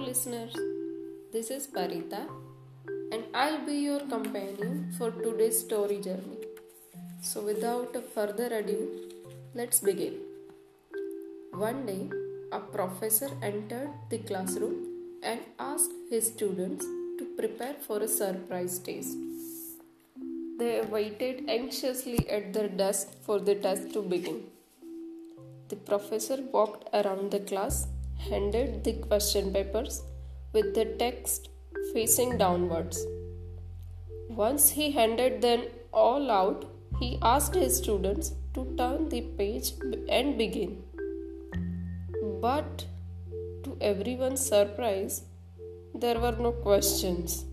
listeners. This is Parita, and I'll be your companion for today's story journey. So, without further ado, let's begin. One day, a professor entered the classroom and asked his students to prepare for a surprise test. They waited anxiously at their desk for the test to begin. The professor walked around the class handed the question papers with the text facing downwards. Once he handed them all out, he asked his students to turn the page and begin. But to everyone's surprise, there were no questions,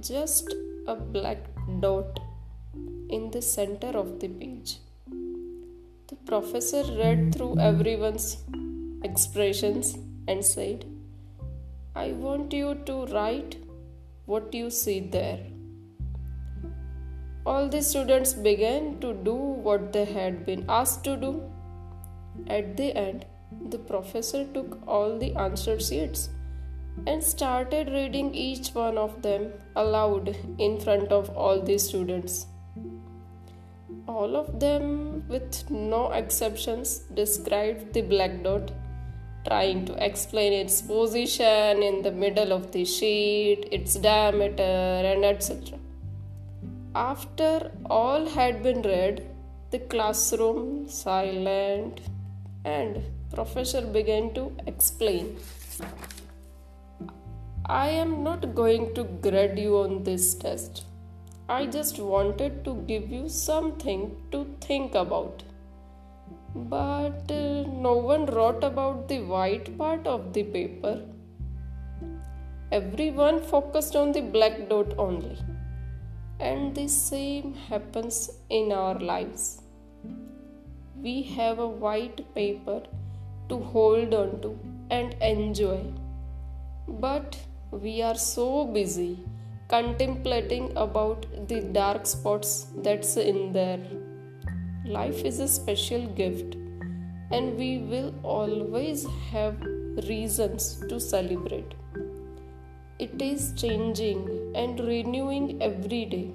just a black dot in the center of the page. The professor read through everyone's expressions and said, I want you to write what you see there. All the students began to do what they had been asked to do. At the end, the professor took all the answer sheets and started reading each one of them aloud in front of all the students. All of them, with no exceptions, described the black dot trying to explain its position in the middle of the sheet, its diameter, and etc. After all had been read, the classroom silent and professor began to explain. I am not going to grade you on this test. I just wanted to give you something to think about. But uh, no one wrote about the white part of the paper. Everyone focused on the black dot only. And the same happens in our lives. We have a white paper to hold on to and enjoy. But we are so busy contemplating about the dark spots that's in there Life is a special gift, and we will always have reasons to celebrate. It is changing and renewing every day.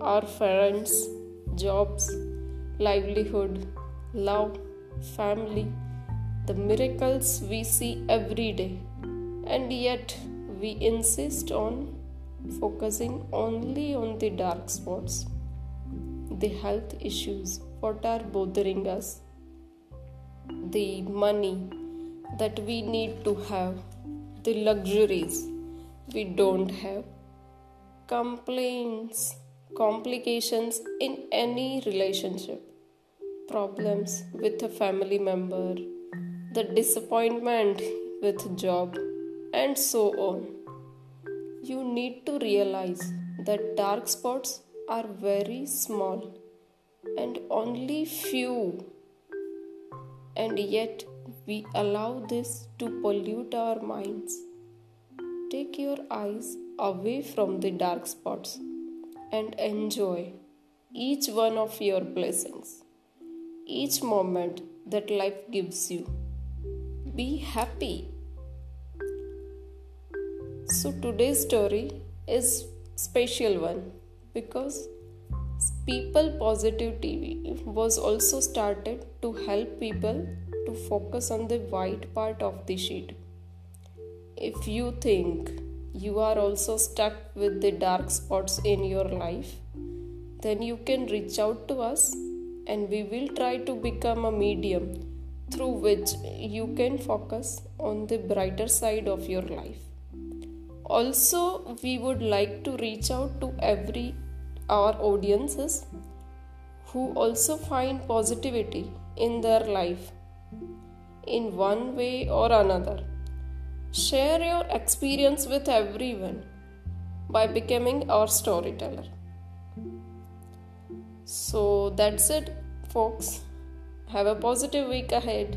Our friends, jobs, livelihood, love, family, the miracles we see every day, and yet we insist on focusing only on the dark spots, the health issues what are bothering us, the money that we need to have, the luxuries we don't have, complaints, complications in any relationship, problems with a family member, the disappointment with job, and so on. You need to realize that dark spots are very small and only few. And yet we allow this to pollute our minds. Take your eyes away from the dark spots and enjoy each one of your blessings, each moment that life gives you. Be happy. So today's story is special one because People Positive TV was also started to help people to focus on the white part of the sheet. If you think you are also stuck with the dark spots in your life, then you can reach out to us and we will try to become a medium through which you can focus on the brighter side of your life. Also, we would like to reach out to every our audiences who also find positivity in their life in one way or another. Share your experience with everyone by becoming our storyteller. So that's it, folks. Have a positive week ahead.